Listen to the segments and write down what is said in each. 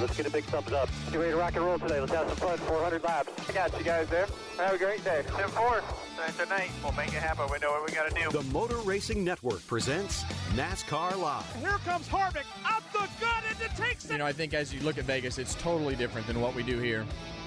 Let's get a big thumbs up. Get ready to rock and roll today. Let's have some fun. 400 laps. I got you guys there. Have a great day. 10-4. Tonight, we'll make it happen. We know what we got to do. The Motor Racing Network presents NASCAR Live. Here comes Harvick up the gut and it takes it. You know, I think as you look at Vegas, it's totally different than what we do here.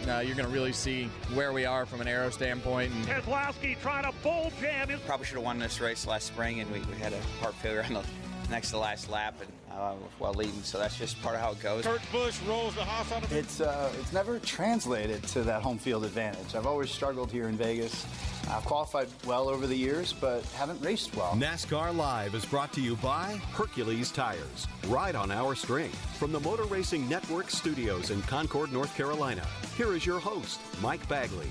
Uh, you're going to really see where we are from an aero standpoint. And Keselowski trying to bull jam. Probably should have won this race last spring, and we, we had a part failure on the next to last lap and uh, while leading. So that's just part of how it goes. Kurt Busch rolls the Haas out of the It's uh, it's never translated to that home field advantage. I've always struggled here in Vegas. I've qualified well over the years, but haven't raced well. NASCAR Live is brought to you by Hercules Tires. Ride on our strength. From the Motor Racing Network studios in Concord, North Carolina, here is your host, Mike Bagley.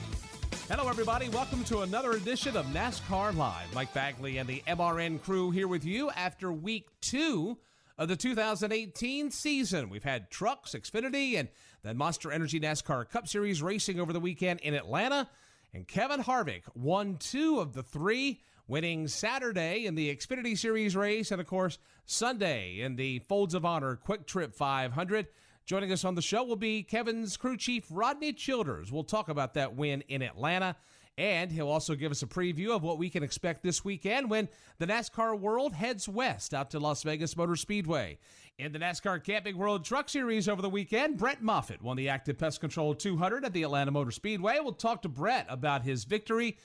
Hello, everybody. Welcome to another edition of NASCAR Live. Mike Bagley and the MRN crew here with you after week two of the 2018 season. We've had trucks, Xfinity, and the Monster Energy NASCAR Cup Series racing over the weekend in Atlanta. And Kevin Harvick won two of the three, winning Saturday in the Xfinity Series race, and of course, Sunday in the Folds of Honor QuikTrip 500. Joining us on the show will be Kevin's crew chief, Rodney Childers. We'll talk about that win in Atlanta. And he'll also give us a preview of what we can expect this weekend when the NASCAR world heads west out to Las Vegas Motor Speedway. In the NASCAR Camping World Truck Series over the weekend, Brett Moffitt won the Active Pest Control 200 at the Atlanta Motor Speedway. We'll talk to Brett about his victory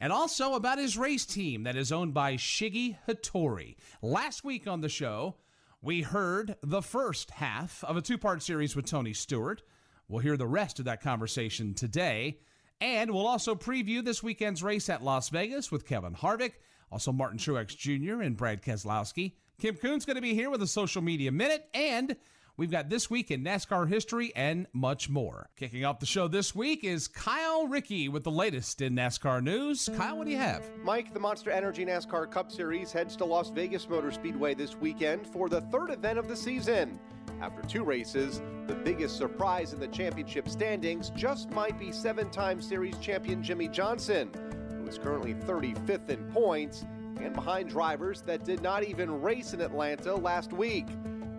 and also about his race team that is owned by Shiggy Hattori. Last week on the show, we heard the first half of a two part series with Tony Stewart. We'll hear the rest of that conversation today. And we'll also preview this weekend's race at Las Vegas with Kevin Harvick, also Martin Truex Jr. and Brad Keselowski. Kim Coon's going to be here with a social media minute, and we've got this week in NASCAR history and much more. Kicking off the show this week is Kyle Rickey with the latest in NASCAR news. Kyle, what do you have? Mike, the Monster Energy NASCAR Cup Series heads to Las Vegas Motor Speedway this weekend for the third event of the season. After two races, the biggest surprise in the championship standings just might be seven time series champion Jimmie Johnson, who is currently 35th in points and behind drivers that did not even race in Atlanta last week.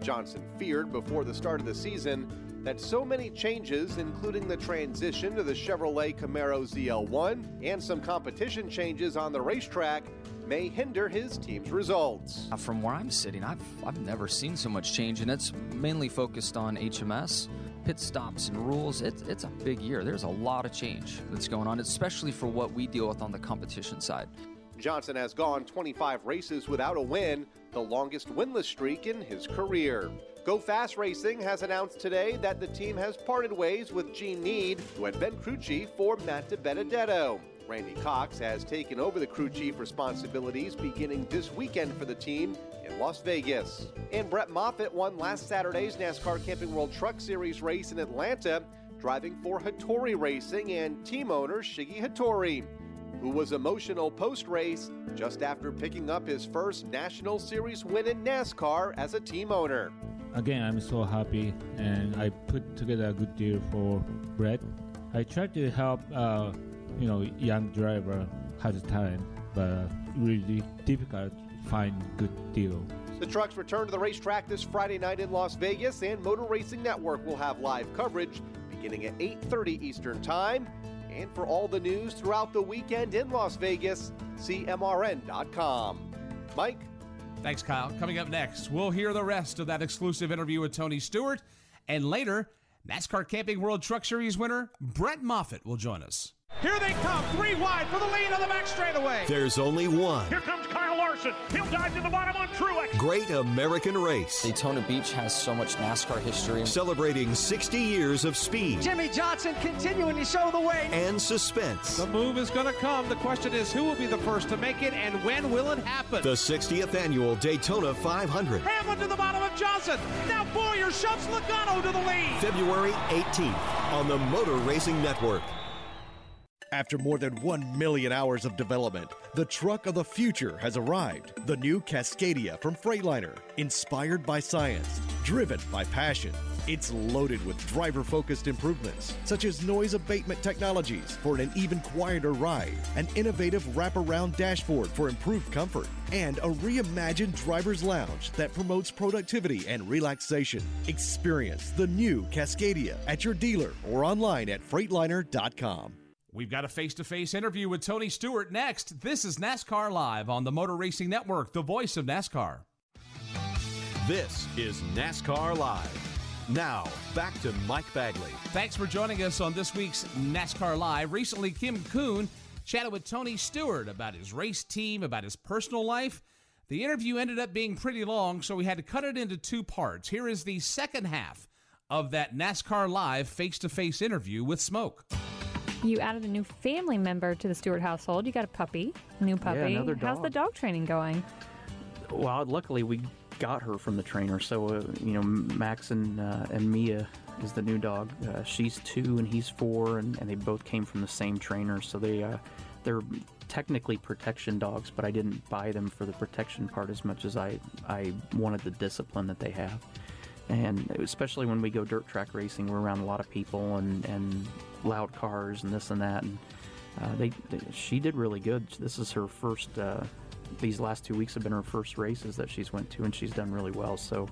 Johnson feared before the start of the season that so many changes, including the transition to the Chevrolet Camaro ZL1 and some competition changes on the racetrack, may hinder his team's results. From where I'm sitting, I've, I've never seen so much change, and it's mainly focused on HMS, pit stops, and rules. It, it's a big year. There's a lot of change that's going on, especially for what we deal with on the competition side. Johnson has gone 25 races without a win, the longest winless streak in his career. Go Fas Racing has announced today that the team has parted ways with Gene Nead, who had been crew chief for Matt DiBenedetto. Randy Cox has taken over the crew chief responsibilities beginning this weekend for the team in Las Vegas. And Brett Moffitt won last Saturday's NASCAR Camping World Truck Series race in Atlanta, driving for Hattori Racing and team owner Shiggy Hattori, who was emotional post race just after picking up his first National Series win in NASCAR as a team owner. Again, I'm so happy, and I put together a good deal for Brett. I tried to help, uh, you know, young driver has talent, but really difficult to find good deal. The trucks return to the racetrack this Friday night in Las Vegas, and Motor Racing Network will have live coverage beginning at 8:30 Eastern Time. And for all the news throughout the weekend in Las Vegas, see MRN.com. Mike. Thanks, Kyle. Coming up next, we'll hear the rest of that exclusive interview with Tony Stewart. And later, NASCAR Camping World Truck Series winner Brett Moffitt will join us. Here they come, three wide for the lead on the back straightaway. There's only one. Here comes Kyle Larson. He'll dive to the bottom on Truex. Great American race. Daytona Beach has so much NASCAR history. Celebrating 60 years of speed. Jimmie Johnson continuing to show the way. And suspense. The move is going to come. The question is who will be the first to make it and when will it happen? The 60th annual Daytona 500. Hamlin to the bottom of Johnson. Now Bowyer shoves Logano to the lead. February 18th on the Motor Racing Network. After more than 1 million hours of development, the truck of the future has arrived. The new Cascadia from Freightliner, inspired by science, driven by passion. It's loaded with driver focused improvements, such as noise abatement technologies for an even quieter ride, an innovative wraparound dashboard for improved comfort, and a reimagined driver's lounge that promotes productivity and relaxation. Experience the new Cascadia at your dealer or online at Freightliner.com. We've got a face to face interview with Tony Stewart next. This is NASCAR Live on the Motor Racing Network, the voice of NASCAR. This is NASCAR Live. Now, back to Mike Bagley. Thanks for joining us on this week's NASCAR Live. Recently, Kim Coon chatted with Tony Stewart about his race team, about his personal life. The interview ended up being pretty long, so we had to cut it into two parts. Here is the second half of that NASCAR Live face to face interview with Smoke. You added a new family member to the Stewart household. You got a puppy, new puppy. Yeah, another dog. How's the dog training going? Well, luckily we got her from the trainer. So uh, you know, Max and uh, and Mia is the new dog. Uh, she's two and he's four, and, and they both came from the same trainer. So they uh, they're technically protection dogs, but I didn't buy them for the protection part as much as I I wanted the discipline that they have. And especially when we go dirt track racing, we're around a lot of people and, and loud cars and this and that. And uh, they, they, she did really good. This is her first. Uh, these last two weeks have been her first races that she's went to, and she's done really well. So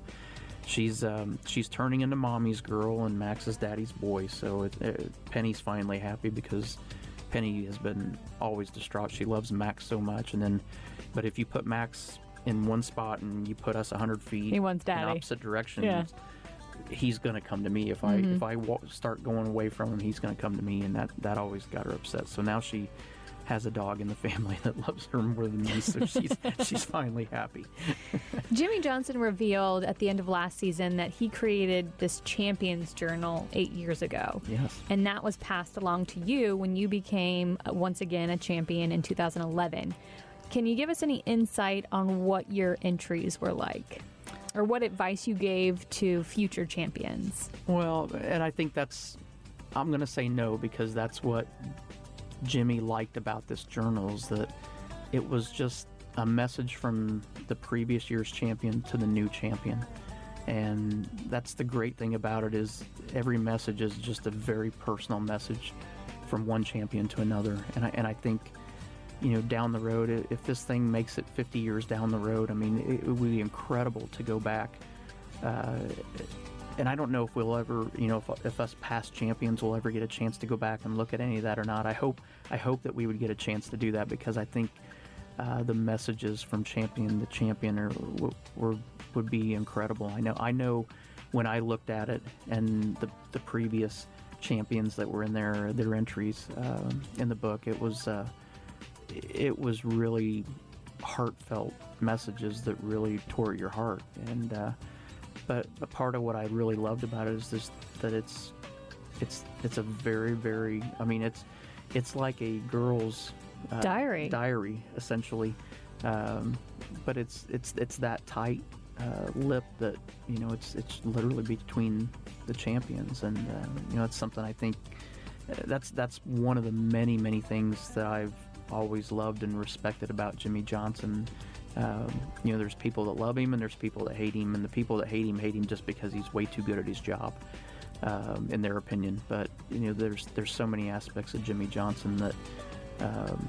she's um, she's turning into mommy's girl and Max's daddy's boy. So it, it, Penny's finally happy because Penny has been always distraught. She loves Max so much, and then but if you put Max in one spot and you put us 100 feet He wants in daddy. opposite directions, Yeah. he's going to come to me. If I Mhm. if I start going away from him, he's going to come to me, and that that always got her upset. So now she has a dog in the family that loves her more than me. So she's she's finally happy. Jimmie Johnson revealed at the end of last season that he created this Champions Journal eight years ago. Yes. And that was passed along to you when you became uh, once again a champion in 2011. Can you give us any insight on what your entries were like? Or what advice you gave to future champions? Well, and I think that's I'm going to say no because that's what Jimmie liked about this journal is that it was just a message from the previous year's champion to the new champion. And that's the great thing about it is every message is just a very personal message from one champion to another. And I, and I think, you know, down the road, if this thing makes it 50 years down the road, I mean, it, would be incredible to go back. Uh, and I don't know if we'll ever, you know, if, if us past champions will ever get a chance to go back and look at any of that or not. I hope, I hope that we would get a chance to do that because I think uh, the messages from champion to champion are, were, would be incredible. I know, I know, when I looked at it and the the previous champions that were in their their entries um, in the book, it was uh, it was really heartfelt messages that really tore at your heart and. Uh, but a part of what I really loved about it is just that it's it's it's a very very I mean it's it's like a girl's uh, Diary. diary essentially um, but it's it's it's that tight uh, lip that you know it's it's literally between the champions and uh, you know it's something I think uh, that's that's one of the many many things that I've always loved and respected about Jimmie Johnson um, you know, there's people that love him and there's people that hate him, and the people that hate him hate him just because he's way too good at his job, um, in their opinion. But you know, there's there's so many aspects of Jimmie Johnson that, um,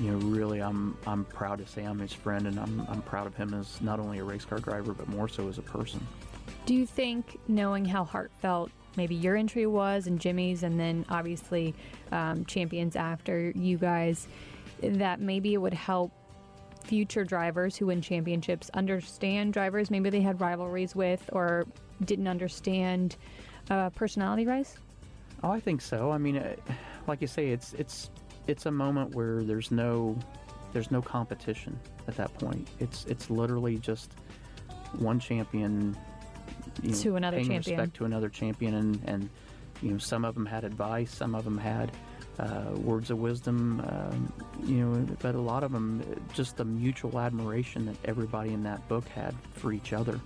you know, really I'm I'm proud to say I'm his friend, and I'm I'm proud of him as not only a race car driver but more so as a person. Do you think, knowing how heartfelt maybe your entry was and Jimmie's, and then obviously um, champions after you guys, that maybe it would help future drivers who win championships understand drivers maybe they had rivalries with or didn't understand uh, personality rise? Oh, I think so. I mean, uh, like you say, it's it's it's a moment where there's no there's no competition at that point. It's it's literally just one champion you know, To another paying champion. respect to another champion, and and you know some of them had advice, some of them had uh, words of wisdom, um, you know, but a lot of them just the mutual admiration that everybody in that book had for each other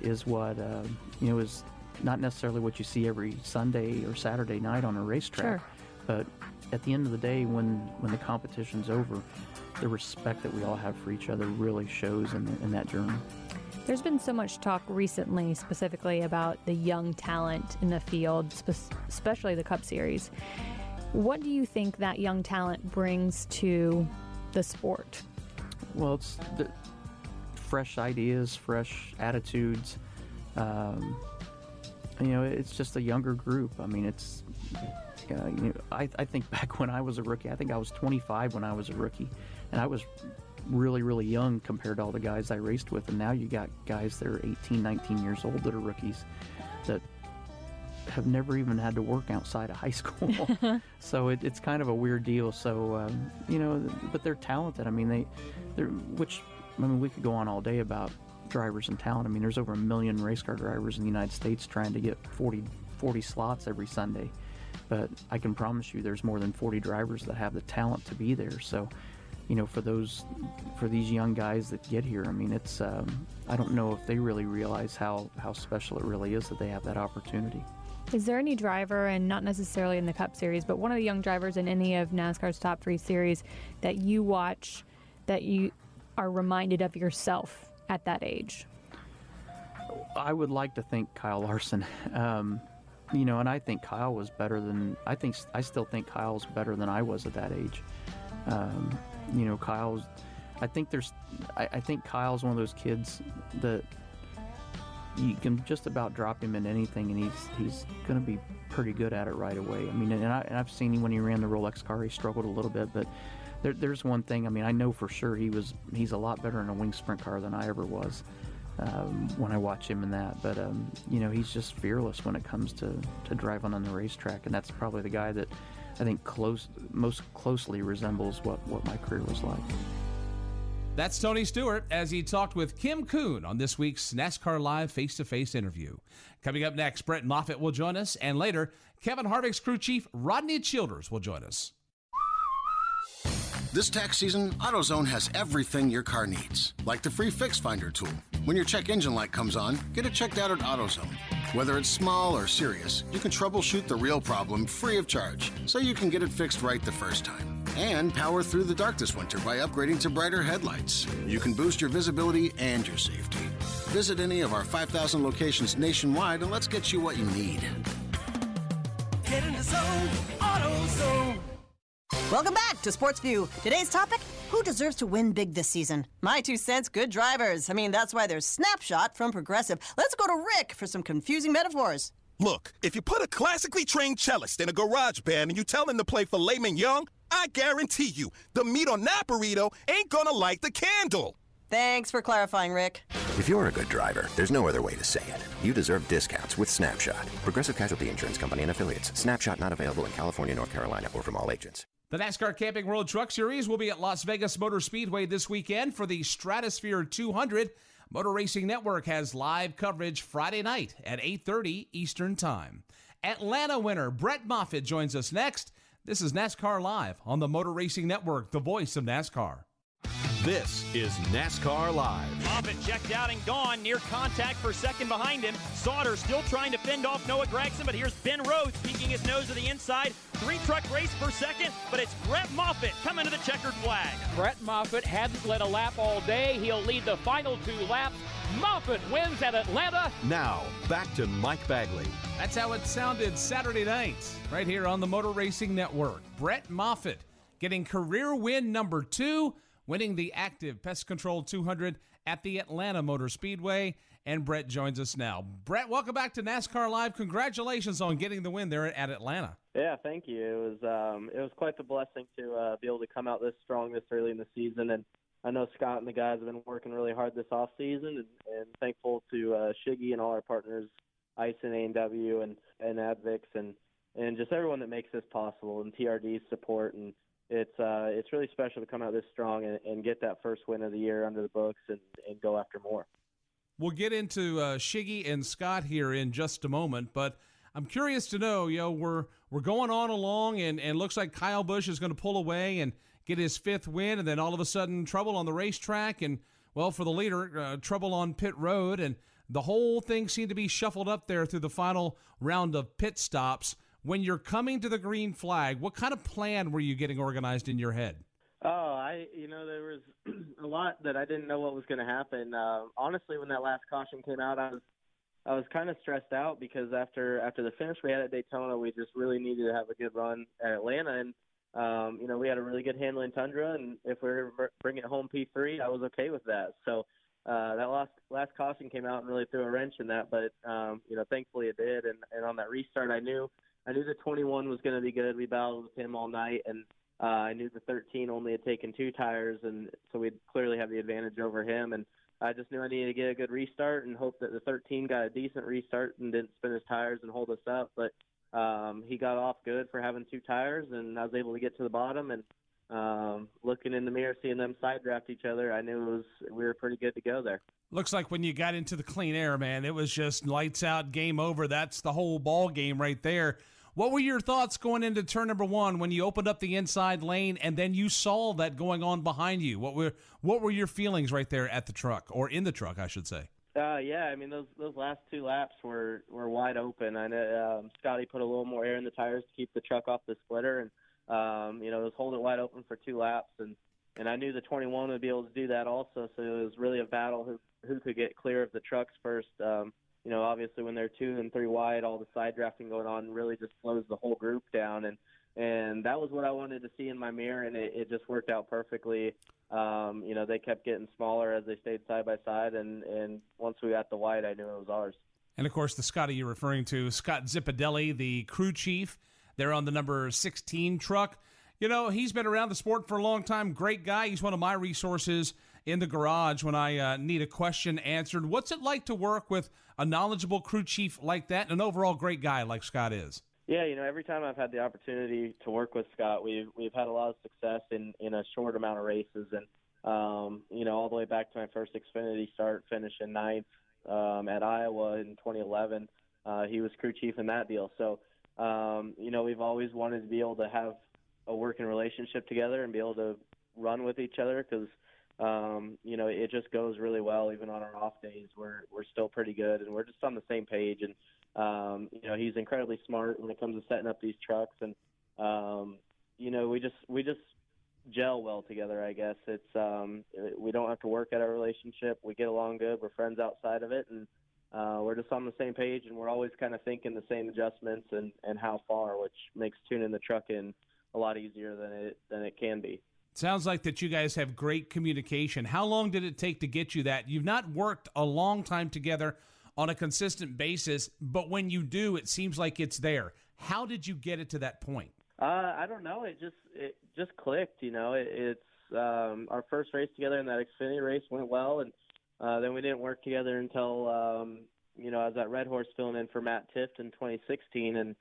is what uh, you know is not necessarily what you see every Sunday or Saturday night on a racetrack, Sure. but at the end of the day, when when the competition's over, the respect that we all have for each other really shows in, in that journey. There's been so much talk recently, specifically about the young talent in the field, spe- especially the Cup Series. What do you think that young talent brings to the sport? Well, it's fresh ideas, fresh attitudes. Um, you know, it's just a younger group. I mean, it's. Uh, you know, I, I think back when I was a rookie, I think I was 25 when I was a rookie, and I was really, really young compared to all the guys I raced with. And now you got guys that are 18, 19 years old that are rookies that have never even had to work outside of high school. so it, it's kind of a weird deal. So um, you know, but they're talented. I mean, they, they're which I mean, we could go on all day about drivers and talent. I mean, there's over a million race car drivers in the United States trying to get 40, 40 slots every Sunday. But I can promise you, there's more than 40 drivers that have the talent to be there. So, you know, for those, for these young guys that get here, I mean, it's, um, I don't know if they really realize how how special it really is that they have that opportunity. Is there any driver, and not necessarily in the Cup Series, but one of the young drivers in any of NASCAR's top three series that you watch that you are reminded of yourself at that age? I would like to think Kyle Larson. Um, you know, and I think Kyle was better than I think. I still think Kyle's better than I was at that age. Um, you know, Kyle's. I think there's. I, I think Kyle's one of those kids that you can just about drop him in anything, and he's he's going to be pretty good at it right away. I mean, and, I, and I've seen him when he ran the Rolex car. He struggled a little bit, but there, there's one thing. I mean, I know for sure he was he's a lot better in a wing sprint car than I ever was um, when I watch him in that. But um, you know, he's just fearless when it comes to to driving on the racetrack, and that's probably the guy that I think close most closely resembles what what my career was like. That's Tony Stewart as he talked with Kim Coon on this week's NASCAR Live face to face interview. Coming up next, Brett Moffitt will join us, and later, Kevin Harvick's crew chief Rodney Childers will join us. This tax season, AutoZone has everything your car needs, like the free Fix Finder tool. When your check engine light comes on, get it checked out at AutoZone. Whether it's small or serious, you can troubleshoot the real problem free of charge, so you can get it fixed right the first time. And power through the dark this winter by upgrading to brighter headlights. You can boost your visibility and your safety. Visit any of our 5,000 locations nationwide and let's get you what you need. Get in the zone, AutoZone. Welcome back to Sports View. Today's topic Who deserves to win big this season? My two cents good drivers. I mean, that's why there's Snapshot from Progressive. Let's go to Rick for some confusing metaphors. Look, if you put a classically trained cellist in a garage band and you tell him to play for Layman Young, I guarantee you the meat on that burrito ain't gonna light the candle. Thanks for clarifying, Rick. If you're a good driver, there's no other way to say it. You deserve discounts with Snapshot. Progressive Casualty Insurance Company and affiliates. Snapshot not available in California, North Carolina, or from all agents. The NASCAR Camping World Truck Series will be at Las Vegas Motor Speedway this weekend for the Stratosphere 200. Motor Racing Network has live coverage Friday night at 8:30 Eastern Time. Atlanta winner Brett Moffitt joins us next. This is NASCAR Live on the Motor Racing Network, the voice of NASCAR. This is NASCAR Live. Moffitt checked out and gone, near contact for second behind him. Sauter still trying to fend off Noah Gragson, but here's Ben Rhodes peeking his nose to the inside. Three truck race per second, but it's Brett Moffitt coming to the checkered flag. Brett Moffitt hasn't led a lap all day. He'll lead the final two laps. Moffitt wins at Atlanta. Now, back to Mike Bagley. That's how it sounded Saturday night, right here on the Motor Racing Network. Brett Moffitt getting career win number two, winning the active pest control 200 at the Atlanta Motor Speedway. And Brett joins us now. Brett, welcome back to NASCAR Live. Congratulations on getting the win there at Atlanta. Yeah, thank you. It was um, it was quite the blessing to uh, be able to come out this strong this early in the season, and I know Scott and the guys have been working really hard this off season, and, and thankful to uh, Shiggy and all our partners, Ice and A and W, and and Advics, and and just everyone that makes this possible, and TRD's support, and it's uh, it's really special to come out this strong and, and get that first win of the year under the books, and, and go after more. We'll get into uh, Shiggy and Scott here in just a moment, but I'm curious to know, you know, we're we're going on along, and and looks like Kyle Busch is going to pull away and get his fifth win, and then all of a sudden trouble on the racetrack, and well, for the leader, uh, trouble on pit road, and the whole thing seemed to be shuffled up there through the final round of pit stops. When you're coming to the green flag, what kind of plan were you getting organized in your head? Oh, I you know there was a lot that I didn't know what was going to happen. Uh, honestly, when that last caution came out, I was I was kind of stressed out because after after the finish we had at Daytona, we just really needed to have a good run at Atlanta, and um, you know we had a really good handle in Tundra, and if we were to bring it home P3, I was okay with that. So uh, that last last caution came out and really threw a wrench in that, but um, you know thankfully it did, and and on that restart, I knew I knew the 21 was going to be good. We battled with him all night, and uh, I knew the 13 only had taken two tires, and so we'd clearly have the advantage over him. And I just knew I needed to get a good restart and hope that the 13 got a decent restart and didn't spin his tires and hold us up. But um, he got off good for having two tires, and I was able to get to the bottom. And um, looking in the mirror, seeing them side draft each other, I knew it was we were pretty good to go there. Looks like when you got into the clean air, man, it was just lights out, game over. That's the whole ball game right there. What were your thoughts going into turn number one when you opened up the inside lane and then you saw that going on behind you? What were what were your feelings right there at the truck or in the truck, I should say? Uh, yeah, I mean those those last two laps were were wide open. I know um, Scotty put a little more air in the tires to keep the truck off the splitter, and um, you know it was holding wide open for two laps, and and I knew the 21 would be able to do that also. So it was really a battle who who could get clear of the trucks first. Um, you know, obviously when they're two and three wide, all the side drafting going on really just slows the whole group down. And and that was what I wanted to see in my mirror, and it, it just worked out perfectly. Um, you know, they kept getting smaller as they stayed side by side, and and once we got the wide, I knew it was ours. And of course, the Scotty you're referring to, Scott Zipadelli, the crew chief. They're on the number 16 truck. You know, he's been around the sport for a long time. Great guy. He's one of my resources in the garage when I uh, need a question answered. What's it like to work with a knowledgeable crew chief like that and an overall great guy like Scott is? Yeah, you know, every time I've had the opportunity to work with Scott, we've we've had a lot of success in in a short amount of races, and um, you know, all the way back to my first Xfinity start, finishing ninth um, at Iowa in 2011. Uh, he was crew chief in that deal, so um, you know, we've always wanted to be able to have a working relationship together and be able to run with each other because um, you know, it just goes really well. Even on our off days, we're we're still pretty good, and we're just on the same page. And um, you know, he's incredibly smart when it comes to setting up these trucks, and um, you know, we just we just gel well together. I guess it's um, we don't have to work at our relationship. We get along good. We're friends outside of it, and uh, we're just on the same page, and we're always kind of thinking the same adjustments and and how far, which makes tuning the truck in a lot easier than it than it can be. Sounds like that you guys have great communication. How long did it take to get you that? You've not worked a long time together on a consistent basis, but when you do, it seems like it's there. How did you get it to that point? Uh, I don't know. It just it just clicked. You know, it, it's um, our first race together in that Xfinity race went well, and uh, then we didn't work together until um, you know I was at Red Horse filling in for Matt Tifft in 2016, and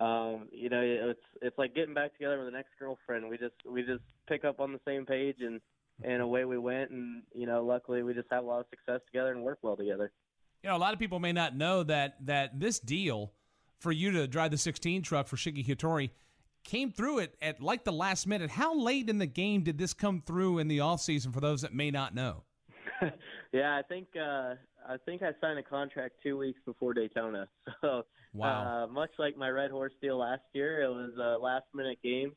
um, you know, it's it's like getting back together with an ex girlfriend. We just we just pick up on the same page and and away we went. And you know, luckily we just have a lot of success together and work well together. You know, a lot of people may not know that that this deal for you to drive the 16 truck for Shiggy Hattori came through it at like the last minute. How late in the game did this come through in the off season for those that may not know? yeah, I think uh, I think I signed a contract two weeks before Daytona. So wow. uh, much like my Red Horse deal last year, it was a last minute game.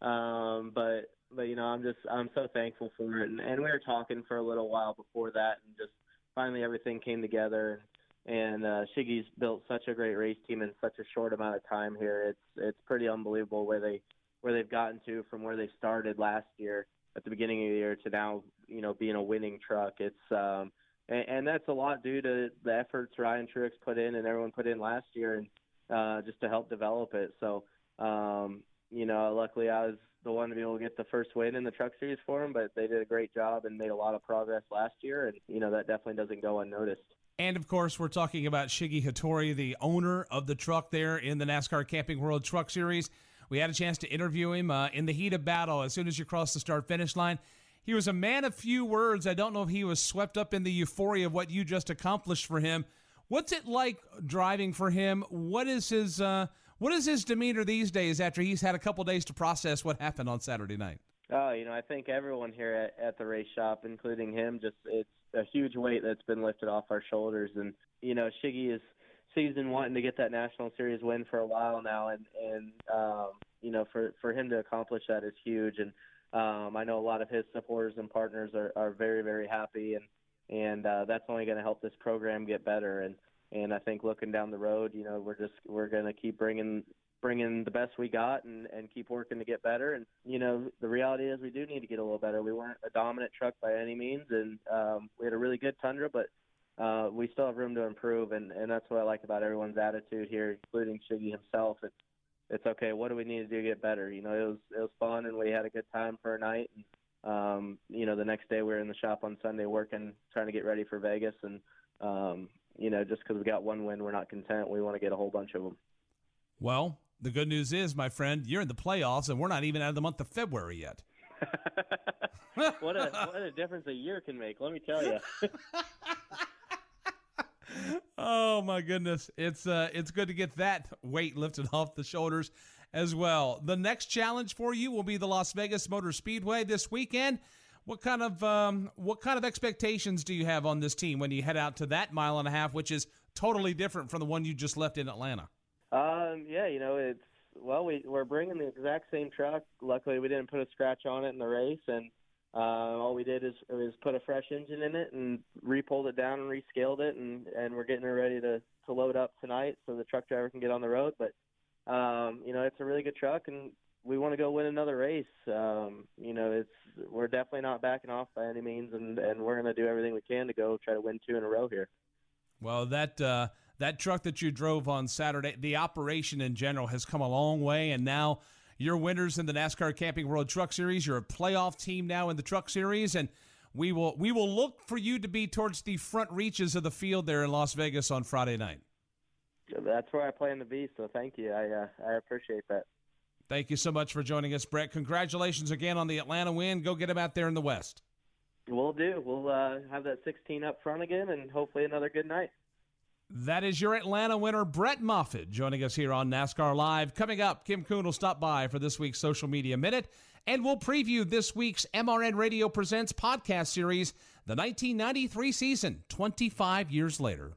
Um, but but you know I'm just I'm so thankful for it, and, and we were talking for a little while before that, and just finally everything came together. And, uh, Shiggy's built such a great race team in such a short amount of time here. It's it's pretty unbelievable where they where they've gotten to from where they started last year at the beginning of the year to now you know being a winning truck. It's um, and, and that's a lot due to the efforts Ryan Truex put in and everyone put in last year, and uh, just to help develop it. So, um, you know, luckily I was the one to be able to get the first win in the Truck Series for him, but they did a great job and made a lot of progress last year, and you know that definitely doesn't go unnoticed. And of course, we're talking about Shiggy Hattori, the owner of the truck there in the NASCAR Camping World Truck Series. We had a chance to interview him uh, in the heat of battle as soon as you cross the start finish line. He was a man of few words. I don't know if he was swept up in the euphoria of what you just accomplished for him. What's it like driving for him? What is his uh, what is his demeanor these days after he's had a couple days to process what happened on Saturday night? Oh, you know, I think everyone here at, at the race shop, including him, just it's a huge weight that's been lifted off our shoulders. And you know, Shiggy is season wanting to get that national series win for a while now, and and um, you know, for for him to accomplish that is huge. And um, I know a lot of his supporters and partners are are very very happy, and and uh, that's only going to help this program get better. And and I think looking down the road, you know, we're just we're going to keep bringing bringing the best we got and and keep working to get better. And you know, the reality is we do need to get a little better. We weren't a dominant truck by any means, and um, we had a really good Tundra, but uh, we still have room to improve. And and that's what I like about everyone's attitude here, including Shiggy himself. It's it's okay. What do we need to do to get better? You know, it was it was fun, and we had a good time for a night. And um, you know, the next day we were in the shop on Sunday working, trying to get ready for Vegas, and um, you know, just because we got one win, we're not content. We want to get a whole bunch of them. Well, the good news is, my friend, you're in the playoffs, and we're not even out of the month of February yet. what a what a difference a year can make. Let me tell you. oh my goodness, it's uh, it's good to get that weight lifted off the shoulders as well. The next challenge for you will be the Las Vegas Motor Speedway this weekend. What kind of um, what kind of expectations do you have on this team when you head out to that mile and a half, which is totally different from the one you just left in Atlanta? Um, yeah, you know, it's well, we we're bringing the exact same truck. Luckily, we didn't put a scratch on it in the race, and uh, all we did is is put a fresh engine in it and repulled it down and rescaled it, and and we're getting it ready to to load up tonight so the truck driver can get on the road. But um, you know, it's a really good truck, and we want to go win another race. Um, you know, it's we're definitely not backing off by any means, and and we're going to do everything we can to go try to win two in a row here. Well, that uh, that truck that you drove on Saturday, the operation in general has come a long way, and now you're winners in the NASCAR Camping World Truck Series. You're a playoff team now in the Truck Series, and we will we will look for you to be towards the front reaches of the field there in Las Vegas on Friday night. That's where I plan to be. So thank you. I uh, I appreciate that. Thank you so much for joining us, Brett. Congratulations again on the Atlanta win. Go get them out there in the West. We'll do. We'll uh, have that 16 up front again, and hopefully another good night. That is your Atlanta winner, Brett Moffitt, joining us here on NASCAR Live. Coming up, Kim Coon will stop by for this week's Social Media Minute, and we'll preview this week's MRN Radio Presents podcast series, the 1993 season, 25 years later.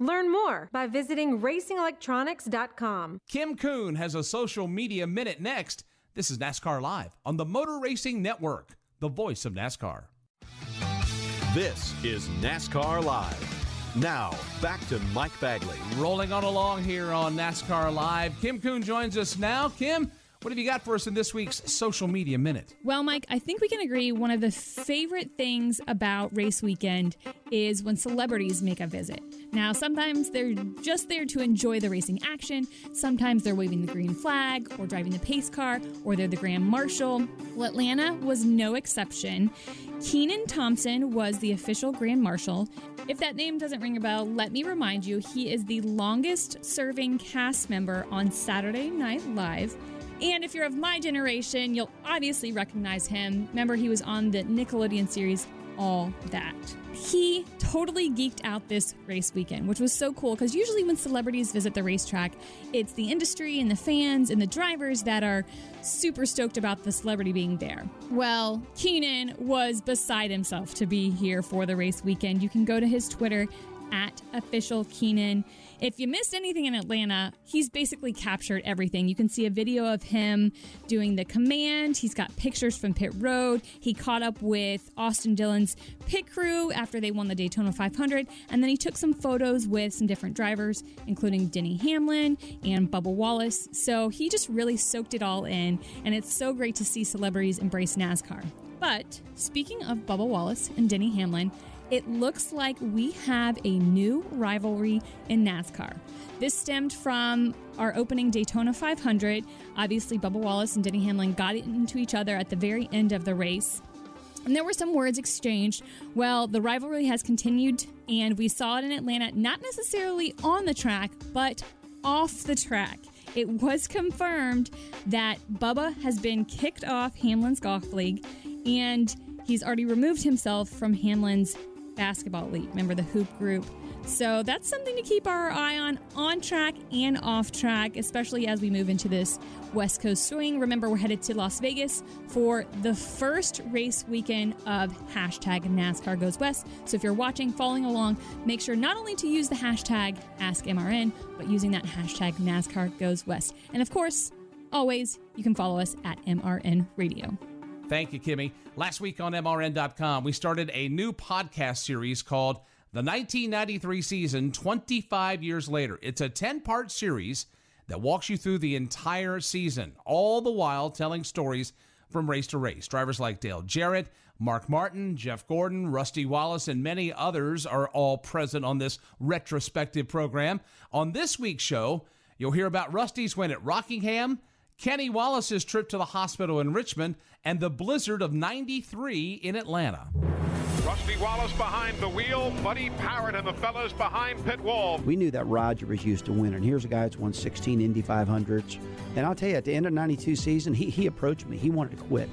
Learn more by visiting racingelectronics.com. Kim Coon has a social media minute next. This is NASCAR Live on the Motor Racing Network, the voice of NASCAR. This is NASCAR Live. Now, back to Mike Bagley. Rolling on along here on NASCAR Live. Kim Coon joins us now. Kim, what have you got for us in this week's social media minute? Well, Mike, I think we can agree one of the favorite things about race weekend is when celebrities make a visit. Now, sometimes they're just there to enjoy the racing action, sometimes they're waving the green flag or driving the pace car or they're the grand marshal. Well, Atlanta was no exception. Kenan Thompson was the official grand marshal. If that name doesn't ring a bell, let me remind you he is the longest serving cast member on Saturday Night Live. And if you're of my generation, you'll obviously recognize him. Remember, he was on the Nickelodeon series All That. He totally geeked out this race weekend, which was so cool because usually when celebrities visit the racetrack, it's the industry and the fans and the drivers that are super stoked about the celebrity being there. Well, Kenan was beside himself to be here for the race weekend. You can go to his Twitter at official Kenan. If you missed anything in Atlanta, he's basically captured everything. You can see a video of him doing the command. He's got pictures from pit road. He caught up with Austin Dillon's pit crew after they won the Daytona 500. And then he took some photos with some different drivers, including Denny Hamlin and Bubba Wallace. So he just really soaked it all in. And it's so great to see celebrities embrace NASCAR. But speaking of Bubba Wallace and Denny Hamlin, it looks like we have a new rivalry in NASCAR. This stemmed from our opening Daytona 500. Obviously, Bubba Wallace and Denny Hamlin got into each other at the very end of the race. And there were some words exchanged. Well, the rivalry has continued, and we saw it in Atlanta, not necessarily on the track, but off the track. It was confirmed that Bubba has been kicked off Hamlin's Golf League, and he's already removed himself from Hamlin's basketball league. Remember the hoop group? So that's something to keep our eye on on track and off track, especially as we move into this West Coast swing. Remember, we're headed to Las Vegas for the first race weekend of hashtag NASCAR Goes West. So if you're watching, following along, make sure not only to use the hashtag AskMRN, but using that hashtag NASCAR Goes West. And of course, always, you can follow us at MRN Radio. Thank you, Kimmy. Last week on MRN.com, we started a new podcast series called The 1993 Season 25 Years Later. It's a 10 part series that walks you through the entire season, all the while telling stories from race to race. Drivers like Dale Jarrett, Mark Martin, Jeff Gordon, Rusty Wallace, and many others are all present on this retrospective program. On this week's show, you'll hear about Rusty's win at Rockingham Kenny Wallace's trip to the hospital in Richmond, and the blizzard of 93 in Atlanta. Rusty Wallace behind the wheel, Buddy Parrott and the fellas behind pit wall. We knew that Roger was used to winning. Here's a guy that's won 16 Indy 500s. And I'll tell you, at the end of 92 season, he, he approached me. He wanted to quit.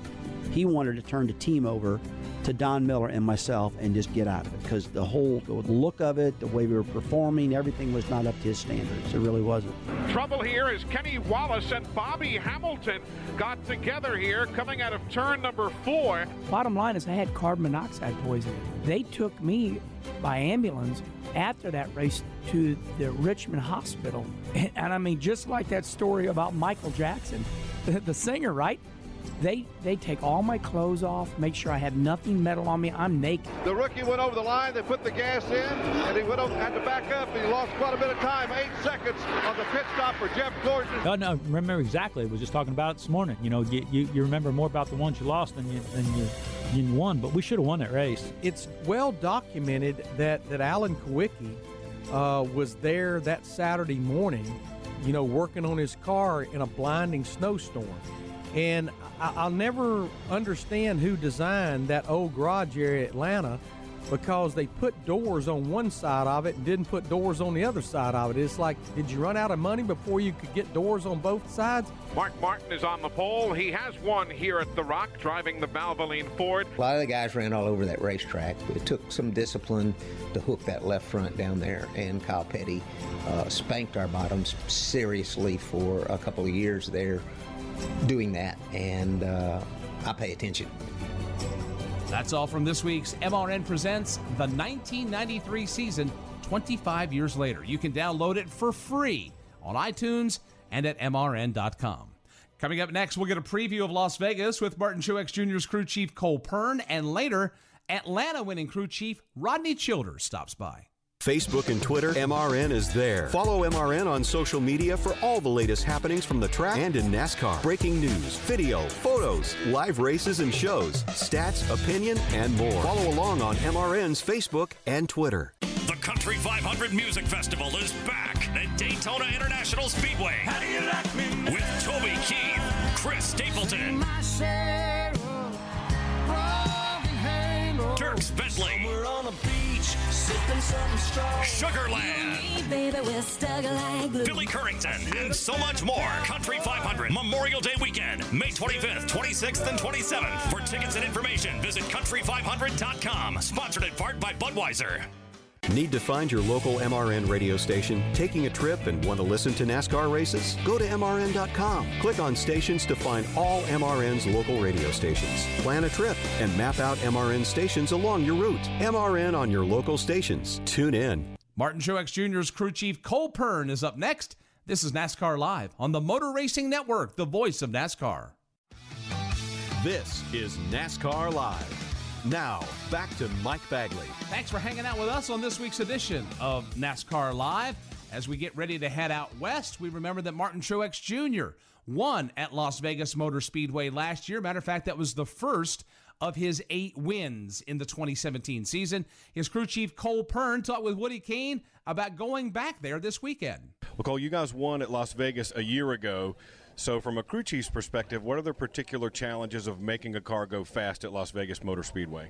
He wanted to turn the team over to Don Miller and myself and just get out of it because the whole the look of it, the way we were performing, everything was not up to his standards. It really wasn't. Trouble here is Kenny Wallace and Bobby Hamilton got together here coming out of turn number four. Bottom line is I had carbon monoxide poisoning. They took me by ambulance after that race to the Richmond hospital. And, and I mean, just like that story about Michael Jackson, the, the singer, right? They they take all my clothes off, make sure I have nothing metal on me. I'm naked. The rookie went over the line. They put the gas in, and he went over, had to back up. And he lost quite a bit of time, eight seconds on the pit stop for Jeff Gordon. No, no, remember exactly. I was just talking about it this morning. You know, you, you, you remember more about the ones you lost than you than you, you won. But we should have won that race. It's well documented that that Alan Kulwicki uh, was there that Saturday morning. You know, working on his car in a blinding snowstorm. And I'll never understand who designed that old garage area at Atlanta because they put doors on one side of it and didn't put doors on the other side of it. It's like, did you run out of money before you could get doors on both sides? Mark Martin is on the pole. He has won here at The Rock, driving the Valvoline Ford. A lot of the guys ran all over that racetrack. It took some discipline to hook that left front down there, and Kyle Petty uh, spanked our bottoms seriously for a couple of years there doing that, and uh, I pay attention. That's all from this week's MRN Presents the 1993 season 25 years later. You can download it for free on iTunes and at MRN.com. Coming up next, we'll get a preview of Las Vegas with Martin Truex Jr.'s crew chief Cole Pearn, and later, Atlanta winning crew chief Rodney Childers stops by. Facebook and Twitter, MRN is there. Follow MRN on social media for all the latest happenings from the track and in NASCAR. Breaking news, video, photos, live races and shows, stats, opinion, and more. Follow along on MRN's Facebook and Twitter. The Country 500 Music Festival is back at Daytona International Speedway. Like with Toby Keith, Chris Stapleton, Dierks Bentley, beach, sipping something strong. Sugarland. Baby, we're stuck like. Billy Currington, and so much more. Country 500 Memorial Day weekend, May 25th, 26th, and 27th. For tickets and information, visit country500.com. Sponsored in part by Budweiser. Need to find your local MRN radio station? Taking a trip and want to listen to NASCAR races? Go to MRN.com. Click on stations to find all MRN's local radio stations. Plan a trip and map out MRN stations along your route. MRN on your local stations. Tune in. Martin Truex Jr.'s crew chief Cole Pearn is up next. This is NASCAR Live on the Motor Racing Network, the voice of NASCAR. This is NASCAR Live. Now, back to Mike Bagley. Thanks for hanging out with us on this week's edition of NASCAR Live. As we get ready to head out west, we remember that Martin Truex Jr. won at Las Vegas Motor Speedway last year. Matter of fact, that was the first of his eight wins in the 2017 season. His crew chief Cole Pearn talked with Woody Cain about going back there this weekend. Well, Cole, you guys won at Las Vegas a year ago. So, from a crew chief's perspective, what are the particular challenges of making a car go fast at Las Vegas Motor Speedway?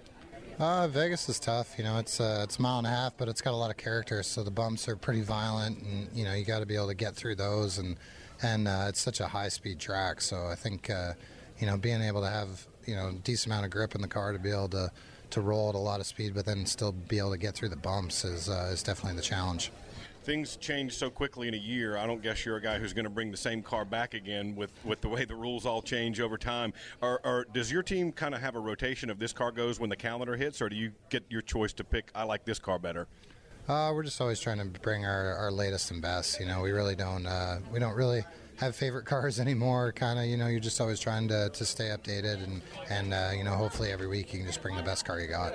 Uh, Vegas is tough. You know, it's uh, it's a mile and a half, but it's got a lot of character. So the bumps are pretty violent, and you know you got to be able to get through those. And and uh, it's such a high speed track. So I think uh, you know being able to have you know decent amount of grip in the car to be able to to roll at a lot of speed, but then still be able to get through the bumps is uh, is definitely the challenge things change so quickly in a year. I don't guess you're a guy who's going to bring the same car back again with, with the way the rules all change over time. Or, or does your team kind of have a rotation of this car goes when the calendar hits, or do you get your choice to pick? I like this car better. Uh, we're just always trying to bring our, our latest and best. You know, we really don't uh, we don't really have favorite cars anymore. Kind of, you know, you're just always trying to, to stay updated and and uh, you know, hopefully every week you can just bring the best car you got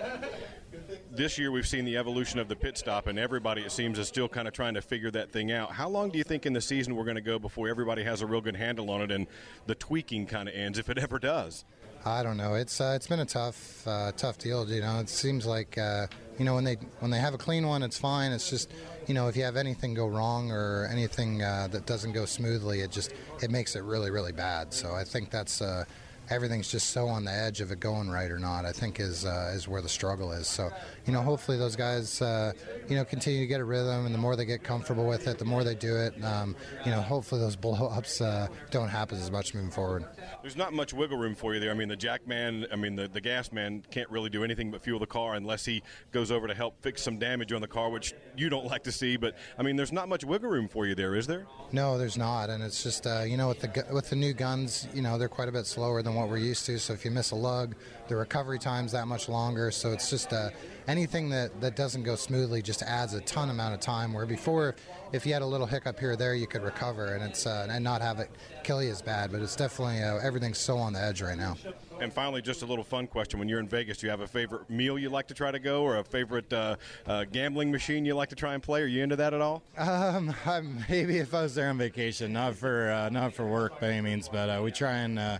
this year we've seen the evolution of the pit stop, and everybody, it seems, is still kind of trying to figure that thing out. How long do you think in the season we're going to go before everybody has a real good handle on it and the tweaking kind of ends, if it ever does? I don't know. It's uh, it's been a tough uh, tough deal. You know, it seems like uh, you know when they when they have a clean one, it's fine. It's just you know if you have anything go wrong or anything uh, that doesn't go smoothly, it just it makes it really really bad. So I think that's uh, everything's just so on the edge of it going right or not. I think is uh, is where the struggle is. So you know, hopefully those guys uh, you know continue to get a rhythm, and the more they get comfortable with it, the more they do it. Um, you know, hopefully those blowups uh, don't happen as much moving forward. There's not much wiggle room for you there. I mean, the jack man, I mean the the gas man can't really do anything but fuel the car unless he goes over to help fix some damage on the car, which you don't like to see. But I mean, there's not much wiggle room for you there, is there? No, there's not, and it's just uh, you know with the with the new guns, you know they're quite a bit slower than what we're used to. So if you miss a lug, the recovery time's that much longer. So it's just uh, anything that, that doesn't go smoothly just adds a ton amount of time. Where before, if you had a little hiccup here or there, you could recover and it's uh, and not have it kill you as bad. But it's definitely uh, everything's so on the edge right now. And finally, just a little fun question: When you're in Vegas, do you have a favorite meal you like to try to go, or a favorite uh, uh, gambling machine you like to try and play? Are you into that at all? Um, maybe if I was there on vacation, not for uh, not for work by any means, but uh, we try and uh,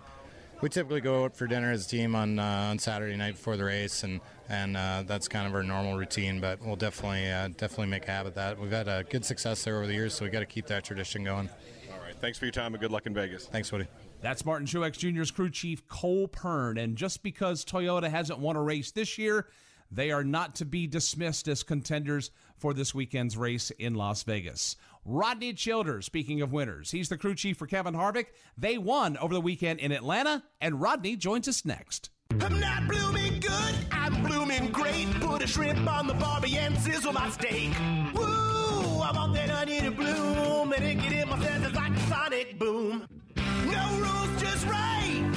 we typically go out for dinner as a team on uh, on Saturday night before the race, and and uh, that's kind of our normal routine. But we'll definitely uh, definitely make a habit of that. We've had a good success there over the years, so we got to keep that tradition going. All right, thanks for your time and good luck in Vegas. Thanks, Woody. That's Martin Truex Jr.'s crew chief Cole Pearn, and just because Toyota hasn't won a race this year they are not to be dismissed as contenders for this weekend's race in Las Vegas. Rodney Childers, speaking of winners, he's the crew chief for Kevin Harvick. They won over the weekend in Atlanta, and Rodney joins us next. I'm not blooming good, I'm blooming great. Put a shrimp on the barbie and sizzle my steak. Woo! I want that onion to bloom and it get in my like a sonic boom. No rules, just right.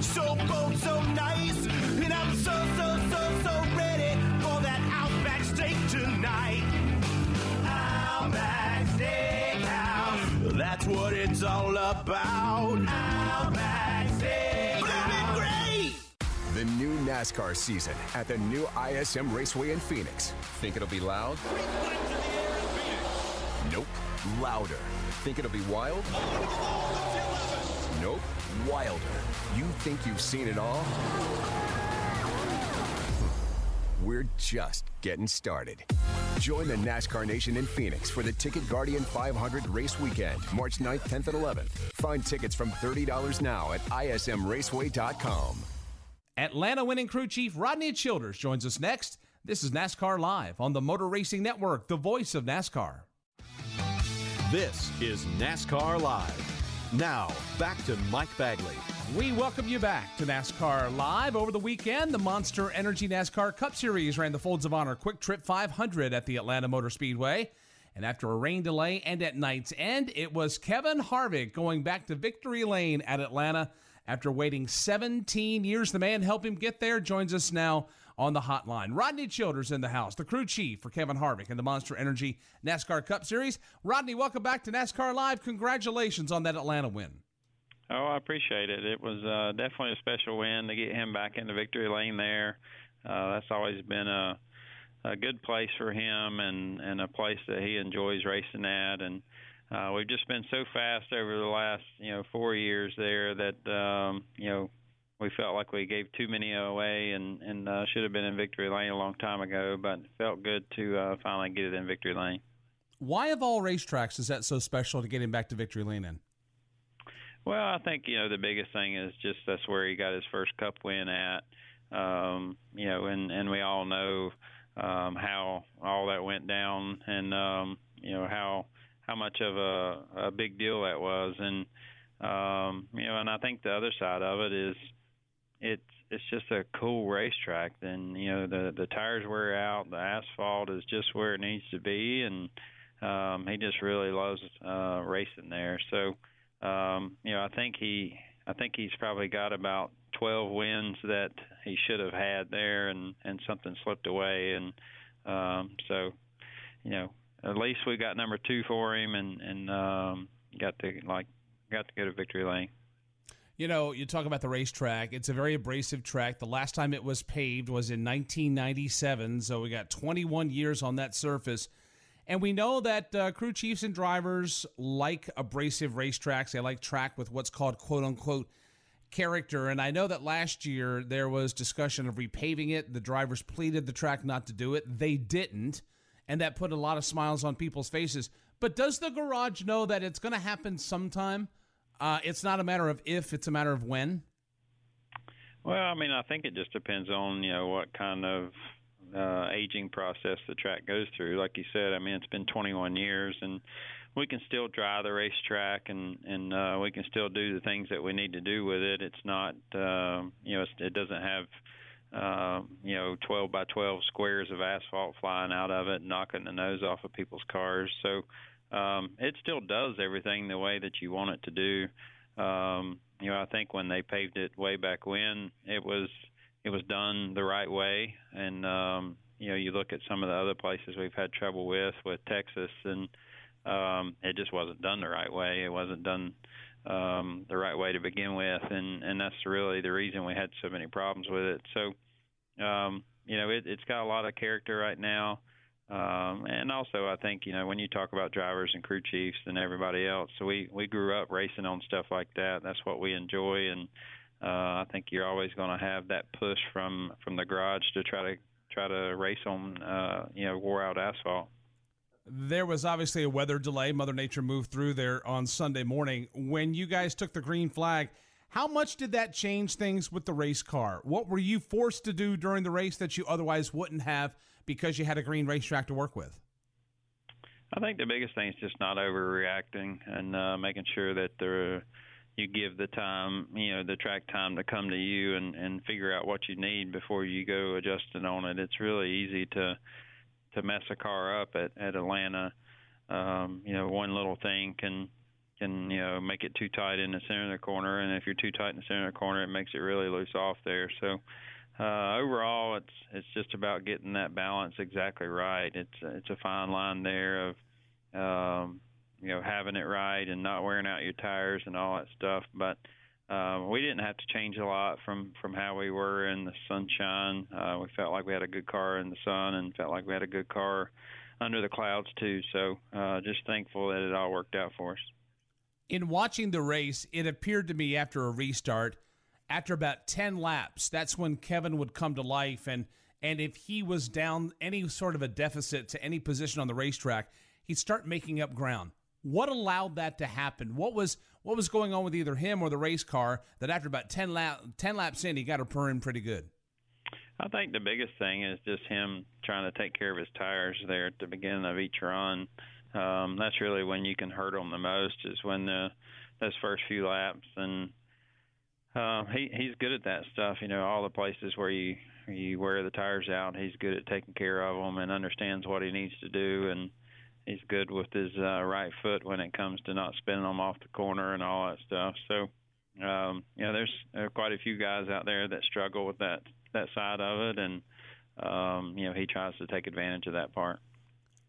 So so nice, and I'm so, that's what it's all about. Outback Steakhouse, great. The new NASCAR season at the new ISM Raceway in Phoenix. Think it'll be loud? Nope. Louder. Think it'll be wild? Nope. Wilder. You think you've seen it all? We're just getting started. Join the NASCAR Nation in Phoenix for the Ticket Guardian 500 race weekend, March 9th, 10th, and 11th. Find tickets from $30 now at ismraceway.com. Atlanta winning crew chief Rodney Childers joins us next. This is NASCAR Live on the Motor Racing Network, the voice of NASCAR. This is NASCAR Live. Now, back to Mike Bagley. We welcome you back to NASCAR Live. Over the weekend, the Monster Energy NASCAR Cup Series ran the Folds of Honor QuikTrip 500 at the Atlanta Motor Speedway. And after a rain delay and at night's end, it was Kevin Harvick going back to victory lane at Atlanta after waiting 17 years. The man helped him get there joins us now on the hotline. Rodney Childers in the house, the crew chief for Kevin Harvick and the Monster Energy NASCAR Cup Series. Rodney, welcome back to NASCAR Live. Congratulations on that Atlanta win. Oh, I appreciate it. It was uh, definitely a special win to get him back in the victory lane there. Uh, that's always been a a good place for him and and a place that he enjoys racing at and uh we've just been so fast over the last you know four years there that um you know we felt like we gave too many away and and uh, should have been in victory lane a long time ago, but it felt good to uh, finally get it in victory lane. Why of all racetracks is that so special to get him back to victory lane in? Well, I think you know the biggest thing is just that's where he got his first Cup win at. Um, you know, and and we all know um, how all that went down, and um, you know how how much of a, a big deal that was, and um, you know, and I think the other side of it is it's it's just a cool racetrack. Then you know the the tires wear out, the asphalt is just where it needs to be, and um, he just really loves uh, racing there. So um, you know I think he I think he's probably got about 12 wins that he should have had there, and and something slipped away, and um, so you know at least we got number two for him, and and um, got to like got to go to victory lane. You know, you talk about the racetrack. It's a very abrasive track. The last time it was paved was in 1997, so we got 21 years on that surface. And we know that uh, crew chiefs and drivers like abrasive racetracks. They like track with what's called quote unquote character. And I know that last year there was discussion of repaving it. The drivers pleaded the track not to do it. They didn't. And that put a lot of smiles on people's faces. But does the garage know that it's going to happen sometime? Uh, it's not a matter of if; it's a matter of when. Well, I mean, I think it just depends on you know what kind of uh, aging process the track goes through. Like you said, I mean, it's been 21 years, and we can still drive the racetrack, and and uh, we can still do the things that we need to do with it. It's not, uh, you know, it's, it doesn't have. Uh, you know, 12 by 12 squares of asphalt flying out of it, knocking the nose off of people's cars. So, um, it still does everything the way that you want it to do. Um, you know, I think when they paved it way back when, it was it was done the right way, and um, you know, you look at some of the other places we've had trouble with, with Texas, and um, it just wasn't done the right way. It wasn't done um, the right way to begin with, and and that's really the reason we had so many problems with it. So, um, you know, it, it's got a lot of character right now. Um, and also, I think you know when you talk about drivers and crew chiefs and everybody else, we we grew up racing on stuff like that. That's what we enjoy, and uh, I think you're always going to have that push from from the garage to try to try to race on uh, you know wore out asphalt. There was obviously a weather delay. Mother Nature moved through there on Sunday morning. When you guys took the green flag, how much did that change things with the race car? What were you forced to do during the race that you otherwise wouldn't have because you had a green racetrack to work with? I think the biggest thing is just not overreacting and uh, making sure that the you give the time, you know, the track time to come to you and and figure out what you need before you go adjusting on it. It's really easy to to mess a car up at at Atlanta. Um, you know, one little thing can can you know make it too tight in the center of the corner, and if you're too tight in the center of the corner, it makes it really loose off there. So uh, overall, it's it's just about getting that balance exactly right. It's it's a fine line there of um, you know having it right and not wearing out your tires and all that stuff. But uh, we didn't have to change a lot from from how we were in the sunshine. Uh, we felt like we had a good car in the sun and felt like we had a good car under the clouds too. So uh, just thankful that it all worked out for us. In watching the race, it appeared to me after a restart after about 10 laps, that's when Kevin would come to life. And, and if he was down any sort of a deficit to any position on the racetrack, he'd start making up ground. What allowed that to happen? What was what was going on with either him or the race car that after about 10, lap, 10 laps in, he got her purring pretty good? I think the biggest thing is just him trying to take care of his tires there at the beginning of each run. Um, that's really when you can hurt him the most is when the those first few laps and uh, he he's good at that stuff. You know, all the places where you you wear the tires out, he's good at taking care of them and understands what he needs to do, and he's good with his uh, right foot when it comes to not spinning them off the corner and all that stuff. So, um, you know, there's there quite a few guys out there that struggle with that that side of it, and um, you know, he tries to take advantage of that part.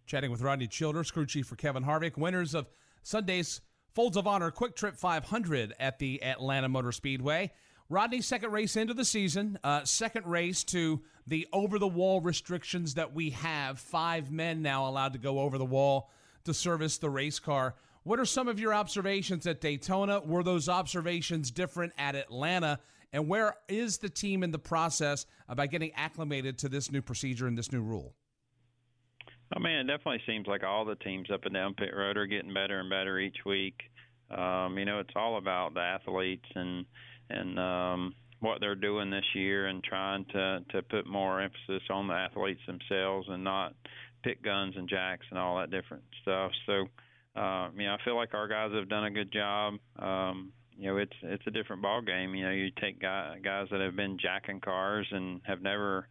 Chatting with Rodney Childers, crew chief for Kevin Harvick, winners of Sunday's Folds of Honor QuikTrip 500 at the Atlanta Motor Speedway. Rodney's second race into the season, uh, second race to the over the wall restrictions that we have. Five men now allowed to go over the wall to service the race car. What are some of your observations at Daytona? Were those observations different at Atlanta? And where is the team in the process about getting acclimated to this new procedure and this new rule? I mean, it definitely seems like all the teams up and down pit road are getting better and better each week. Um, you know, it's all about the athletes and and um, what they're doing this year, and trying to to put more emphasis on the athletes themselves and not pit guns and jacks and all that different stuff. So, uh, you know, I feel like our guys have done a good job. Um, you know, it's it's a different ball game. You know, you take guy, guys that have been jacking cars and have never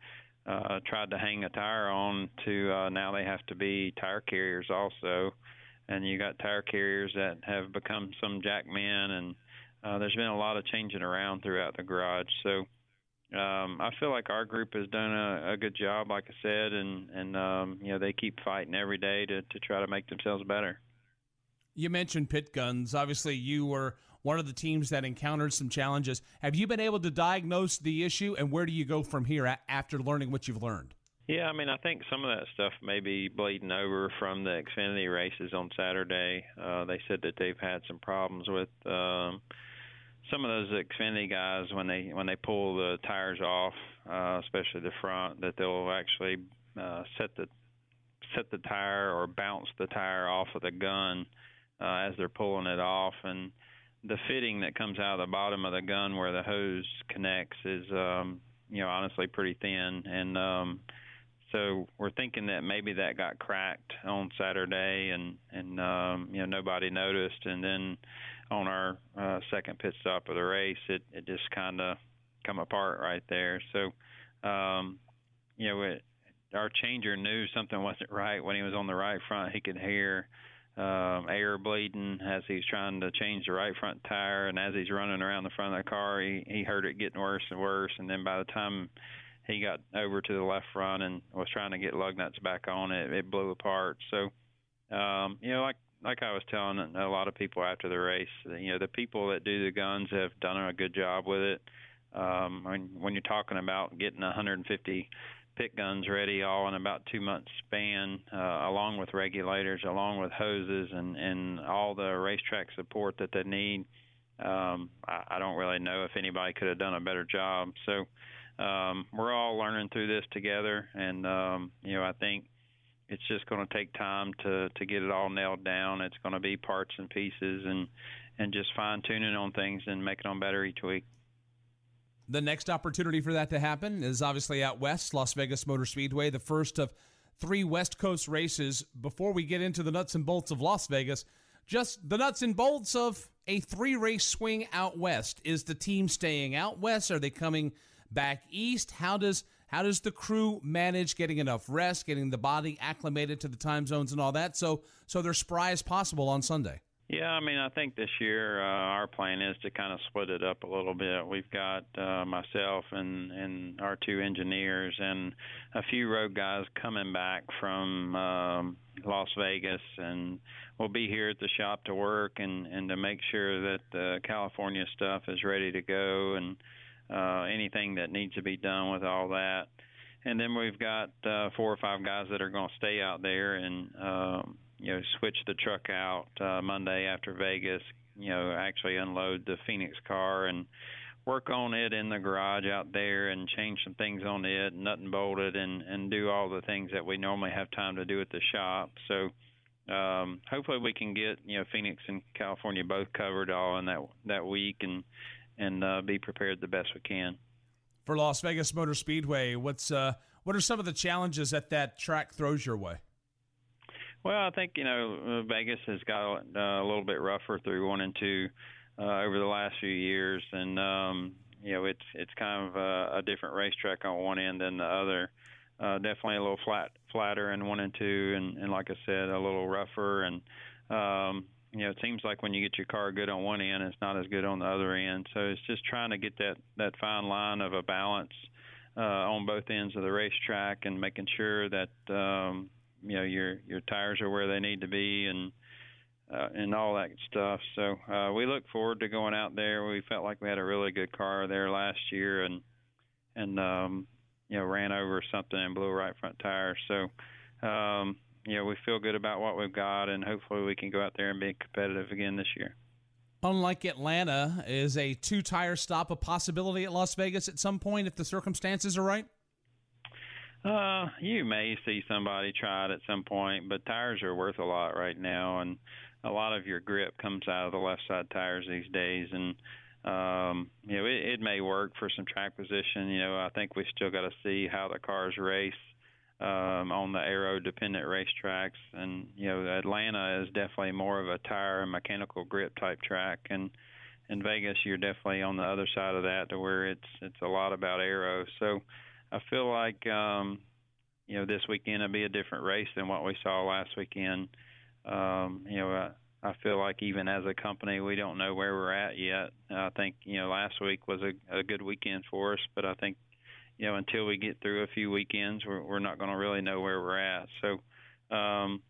uh, tried to hang a tire on to uh, now they have to be tire carriers also, and you got tire carriers that have become some jack men, and uh, there's been a lot of changing around throughout the garage. So um, I feel like our group has done a, a good job, like I said, and and um, you know they keep fighting every day to to try to make themselves better. You mentioned pit guns. Obviously, you were one of the teams that encountered some challenges. Have you been able to diagnose the issue, and where do you go from here after learning what you've learned? Yeah, I mean, I think some of that stuff may be bleeding over from the Xfinity races on Saturday. Uh, they said that they've had some problems with um, some of those Xfinity guys when they when they pull the tires off, uh, especially the front, that they'll actually uh, set the set the tire or bounce the tire off of the gun uh, as they're pulling it off, and the fitting that comes out of the bottom of the gun where the hose connects is um you know honestly pretty thin. And um so we're thinking that maybe that got cracked on Saturday and and um you know nobody noticed. And then on our uh second pit stop of the race it it just kind of come apart right there. So um you know it our changer knew something wasn't right when he was on the right front. He could hear um, air bleeding as he's trying to change the right front tire, and as he's running around the front of the car, he he heard it getting worse and worse, and then by the time he got over to the left front and was trying to get lug nuts back on it, it blew apart. So, um, you know, like like I was telling a lot of people after the race, you know, the people that do the guns have done a good job with it. Um, when, when you're talking about getting 150 pit guns ready all in about two months span, uh, along with regulators, along with hoses, and and all the racetrack support that they need. Um, I, I don't really know if anybody could have done a better job. So um, we're all learning through this together, and um, you know I think it's just going to take time to to get it all nailed down. It's going to be parts and pieces, and and just fine tuning on things and making them better each week. The next opportunity for that to happen is obviously out west, Las Vegas Motor Speedway, the first of three West Coast races. Before we get into the nuts and bolts of Las Vegas, just the nuts and bolts of a three race swing out west. Is the team staying out west? Are they coming back east? How does how does the crew manage getting enough rest, getting the body acclimated to the time zones and all that, so so they're spry as possible on Sunday? Yeah, I mean, I think this year uh, our plan is to kind of split it up a little bit. We've got uh, myself and and our two engineers and a few road guys coming back from um, Las Vegas, and we'll be here at the shop to work and and to make sure that the California stuff is ready to go and uh, anything that needs to be done with all that. And then we've got uh, four or five guys that are going to stay out there and. Um, you know, switch the truck out uh, Monday after Vegas. You know, actually unload the Phoenix car and work on it in the garage out there and change some things on it, nut and bolt it, and and do all the things that we normally have time to do at the shop. So. Um, hopefully we can get you know Phoenix and California both covered all in that that week and and uh, be prepared the best we can. for Las Vegas Motor Speedway. What's uh, what are some of the challenges that that track throws your way? Well, I think you know uh, Vegas has got uh, a little bit rougher through one and two uh, over the last few years, and um, you know it's it's kind of a, a different racetrack on one end than the other. Uh, definitely a little flat, flatter in one and two, and, and like I said, a little rougher. And um, you know, it seems like when you get your car good on one end, it's not as good on the other end. So it's just trying to get that that fine line of a balance uh, on both ends of the racetrack, and making sure that um, you know your your tires are where they need to be, and uh, and all that stuff. So uh, we look forward to going out there. We felt like we had a really good car there last year, and and um, you know ran over something and blew a right front tire. So um, you know we feel good about what we've got, and hopefully we can go out there and be competitive again this year. Unlike Atlanta, is a two tire stop a possibility at Las Vegas at some point if the circumstances are right? Uh, you may see somebody try it at some point, but tires are worth a lot right now, and a lot of your grip comes out of the left side tires these days, and um, you know it, it may work for some track position. You know, I think we still got to see how the cars race um, on the aero dependent racetracks, and you know Atlanta is definitely more of a tire and mechanical grip type track, and in Vegas you're definitely on the other side of that to where it's it's a lot about aero. So I feel like um, you know this weekend will be a different race than what we saw last weekend um, you know, I, I feel like even as a company, we don't know where we're at yet. I think you know last week was a, a good weekend for us, but I think you know until we get through a few weekends, we're, we're not going to really know where we're at. So, um,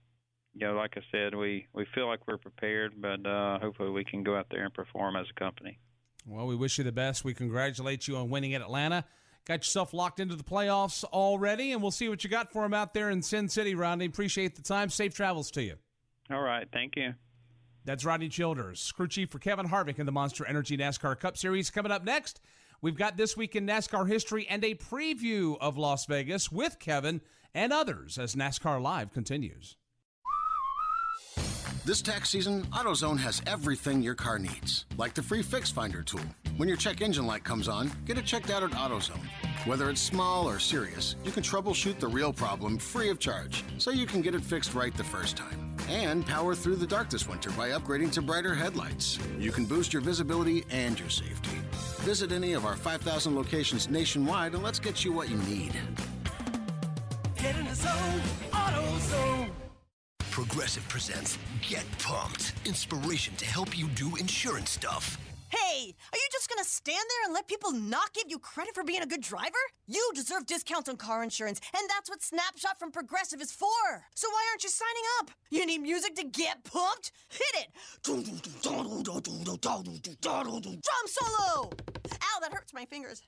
you know, like I said, we we feel like we're prepared, but uh, hopefully we can go out there and perform as a company. Well, we wish you the best. We congratulate you on winning at Atlanta. Got yourself locked into the playoffs already, and we'll see what you got for them out there in Sin City, Rodney. Appreciate the time. Safe travels to you. All right. Thank you. That's Rodney Childers, crew chief for Kevin Harvick in the Monster Energy NASCAR Cup Series. Coming up next, we've got This Week in NASCAR History and a preview of Las Vegas with Kevin and others as NASCAR Live continues. This tax season, AutoZone has everything your car needs, like the free Fix Finder tool. When your check engine light comes on, get it checked out at AutoZone. Whether it's small or serious, you can troubleshoot the real problem free of charge, so you can get it fixed right the first time. And power through the dark this winter by upgrading to brighter headlights. You can boost your visibility and your safety. Visit any of our 5,000 locations nationwide and let's get you what you need. Get in the zone, AutoZone. Progressive presents Get Pumped. Inspiration to help you do insurance stuff. Hey, are you just gonna stand there and let people not give you credit for being a good driver? You deserve discounts on car insurance, and that's what Snapshot from Progressive is for. So why aren't you signing up? You need music to get pumped? Hit it! Drum solo! Ow, that hurts my fingers.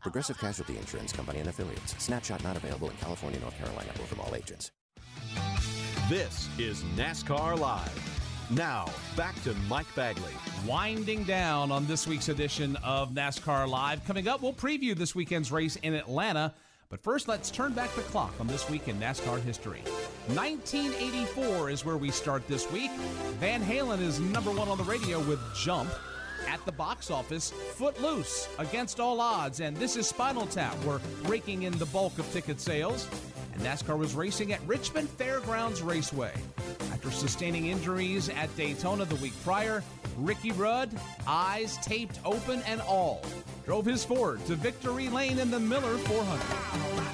Progressive Casualty Insurance Company and affiliates. Snapshot not available in California, North Carolina, or from all agents. This is NASCAR Live. Now, back to Mike Bagley. Winding down on this week's edition of NASCAR Live. Coming up, we'll preview this weekend's race in Atlanta. But first, let's turn back the clock on this week in NASCAR history. 1984 is where we start this week. Van Halen is number one on the radio with Jump. At the box office, Footloose, Against All Odds, and This is Spinal Tap were raking in the bulk of ticket sales. And NASCAR was racing at Richmond Fairgrounds Raceway. After sustaining injuries at Daytona the week prior, Ricky Rudd, eyes taped open and all, drove his Ford to victory lane in the Miller 400.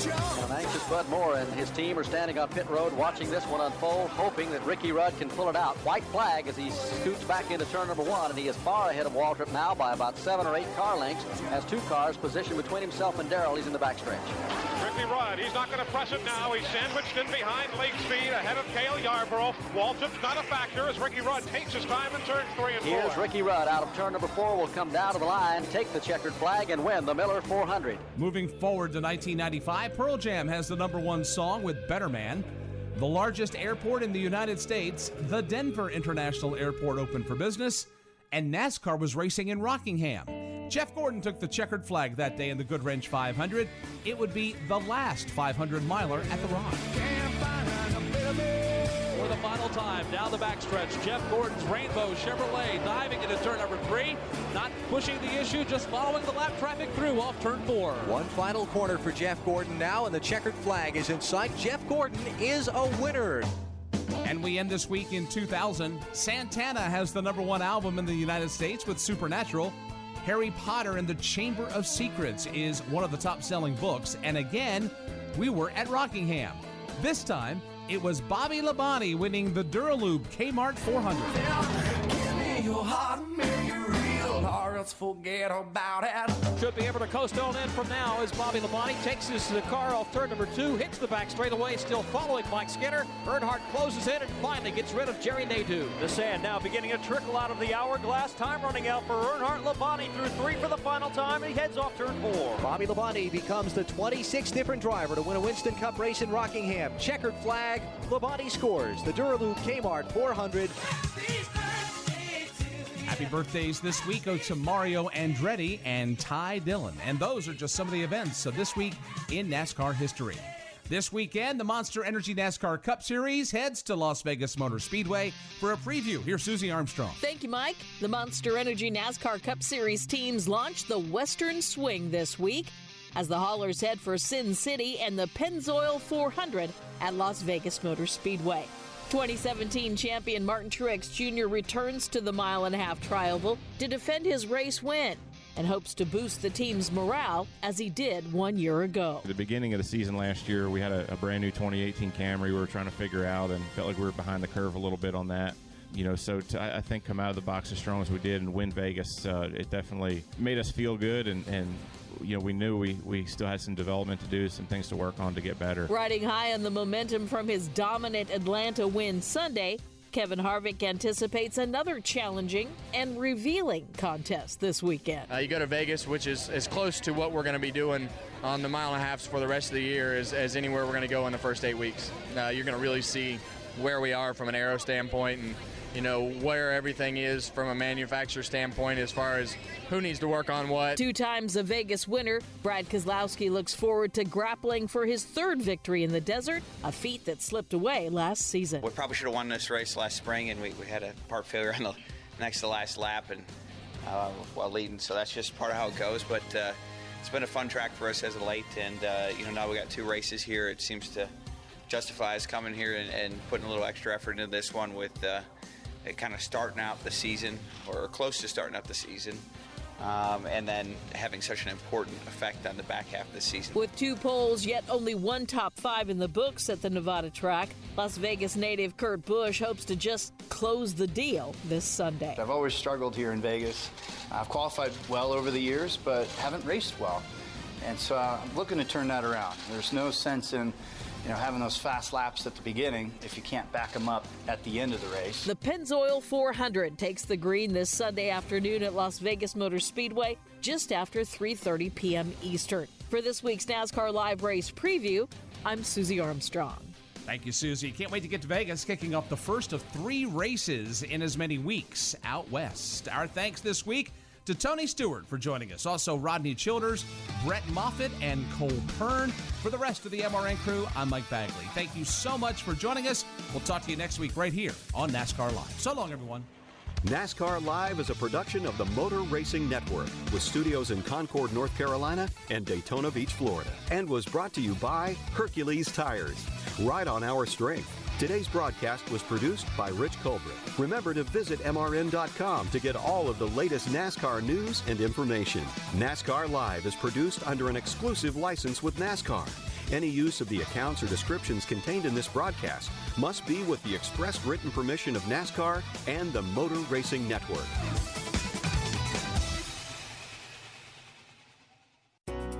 An anxious Bud Moore and his team are standing on pit road watching this one unfold, hoping that Ricky Rudd can pull it out. White flag as he scoots back into turn number one, and he is far ahead of Waltrip now by about seven or eight car lengths, has two cars positioned between himself and Darrell. He's in the backstretch. Ricky Rudd, he's not going to press it now. He's sandwiched in behind Lake Speed ahead of Cale Yarborough. Waltrip's not a factor as Ricky Rudd takes his time in turn three and Here's four. Ricky Rudd out of turn number four, will come down to the line, take the checkered flag, and win the Miller 400. Moving forward to 1995, Pearl Jam has the number one song with Better Man. The largest airport in the United States, the Denver International Airport, opened for business, and NASCAR was racing in Rockingham. Jeff Gordon took the checkered flag that day in the Goodwrench 500. It would be the last 500 miler at the Rock. The final time. Down the backstretch, Jeff Gordon's Rainbow Chevrolet diving into turn number three. Not pushing the issue, just following the lap traffic through off turn four. One final corner for Jeff Gordon now, and the checkered flag is in sight. Jeff Gordon is a winner. And we end this week in 2000. Santana has the number one album in the United States with Supernatural. Harry Potter and the Chamber of Secrets is one of the top selling books. And again, we were at Rockingham. This time, it was Bobby Labonte winning the Duralube Kmart 400. Or else forget about it. Should be able to coast on in from now as Bobby Labonte takes his car off turn number two, hits the back straightaway, still following Mike Skinner. Earnhardt closes in and finally gets rid of Jerry Nadeau. The sand now beginning to trickle out of the hourglass. Time running out for Earnhardt. Labonte through three for the final time. He heads off turn four. Bobby Labonte becomes the 26th different driver to win a Winston Cup race in Rockingham. Checkered flag, Labonte scores the Duralube Kmart 400. Happy birthdays this week go to Mario Andretti and Ty Dillon. And those are just some of the events of this week in NASCAR history. This weekend, the Monster Energy NASCAR Cup Series heads to Las Vegas Motor Speedway for a preview. Here's Susie Armstrong. Thank you, Mike. The Monster Energy NASCAR Cup Series teams launch the Western Swing this week as the haulers head for Sin City and the Pennzoil 400 at Las Vegas Motor Speedway. 2017 champion Martin Truex Jr. returns to the mile and a half trioval to defend his race win and hopes to boost the team's morale as he did one year ago. At the beginning of the season last year, we had a, a brand new 2018 Camry we were trying to figure out and felt like we were behind the curve a little bit on that. You know, so to, I think come out of the box as strong as we did and win Vegas, uh, it definitely made us feel good and, and you know, we knew we, we still had some development to do, some things to work on to get better. Riding high on the momentum from his dominant Atlanta win Sunday, Kevin Harvick anticipates another challenging and revealing contest this weekend. Uh, you go to Vegas, which is as close to what we're going to be doing on the mile and a half for the rest of the year as, as anywhere we're going to go in the first eight weeks. Uh, you're going to really see where we are from an aero standpoint and you know where everything is from a manufacturer standpoint as far as who needs to work on what. Two times a Vegas winner, Brad Keselowski looks forward to grappling for his third victory in the desert, a feat that slipped away last season. We probably should have won this race last spring, and we, we had a part failure on the next to last lap and uh, while leading, so that's just part of how it goes. But uh, it's been a fun track for us as of late, and uh, you know now we got two races here. It seems to justify us coming here and, and putting a little extra effort into this one with uh, it kind of starting out the season or close to starting out the season. Um, and then having such an important effect on the back half of the season. With two poles, yet only one top five in the books at the Nevada track, Las Vegas native Kurt Busch hopes to just close the deal this Sunday. I've always struggled here in Vegas. I've qualified well over the years, but haven't raced well. And so I'm looking to turn that around. There's no sense in you know, having those fast laps at the beginning if you can't back them up at the end of the race. The Pennzoil 400 takes the green this Sunday afternoon at Las Vegas Motor Speedway just after 3:30 p.m. Eastern. For this week's NASCAR Live Race preview, I'm Susie Armstrong. Thank you, Susie. Can't wait to get to Vegas, kicking off the first of three races in as many weeks out west. Our thanks this week to Tony Stewart for joining us. Also, Rodney Childers, Brett Moffitt, and Cole Pearn. For the rest of the MRN crew, I'm Mike Bagley. Thank you so much for joining us. We'll talk to you next week right here on NASCAR Live. So long, everyone. NASCAR Live is a production of the Motor Racing Network with studios in Concord, North Carolina and Daytona Beach, Florida. And was brought to you by Hercules Tires. Ride on our strength. Today's broadcast was produced by Rich Colbert. Remember to visit MRN.com to get all of the latest NASCAR news and information. NASCAR Live is produced under an exclusive license with NASCAR. Any use of the accounts or descriptions contained in this broadcast must be with the express written permission of NASCAR and the Motor Racing Network.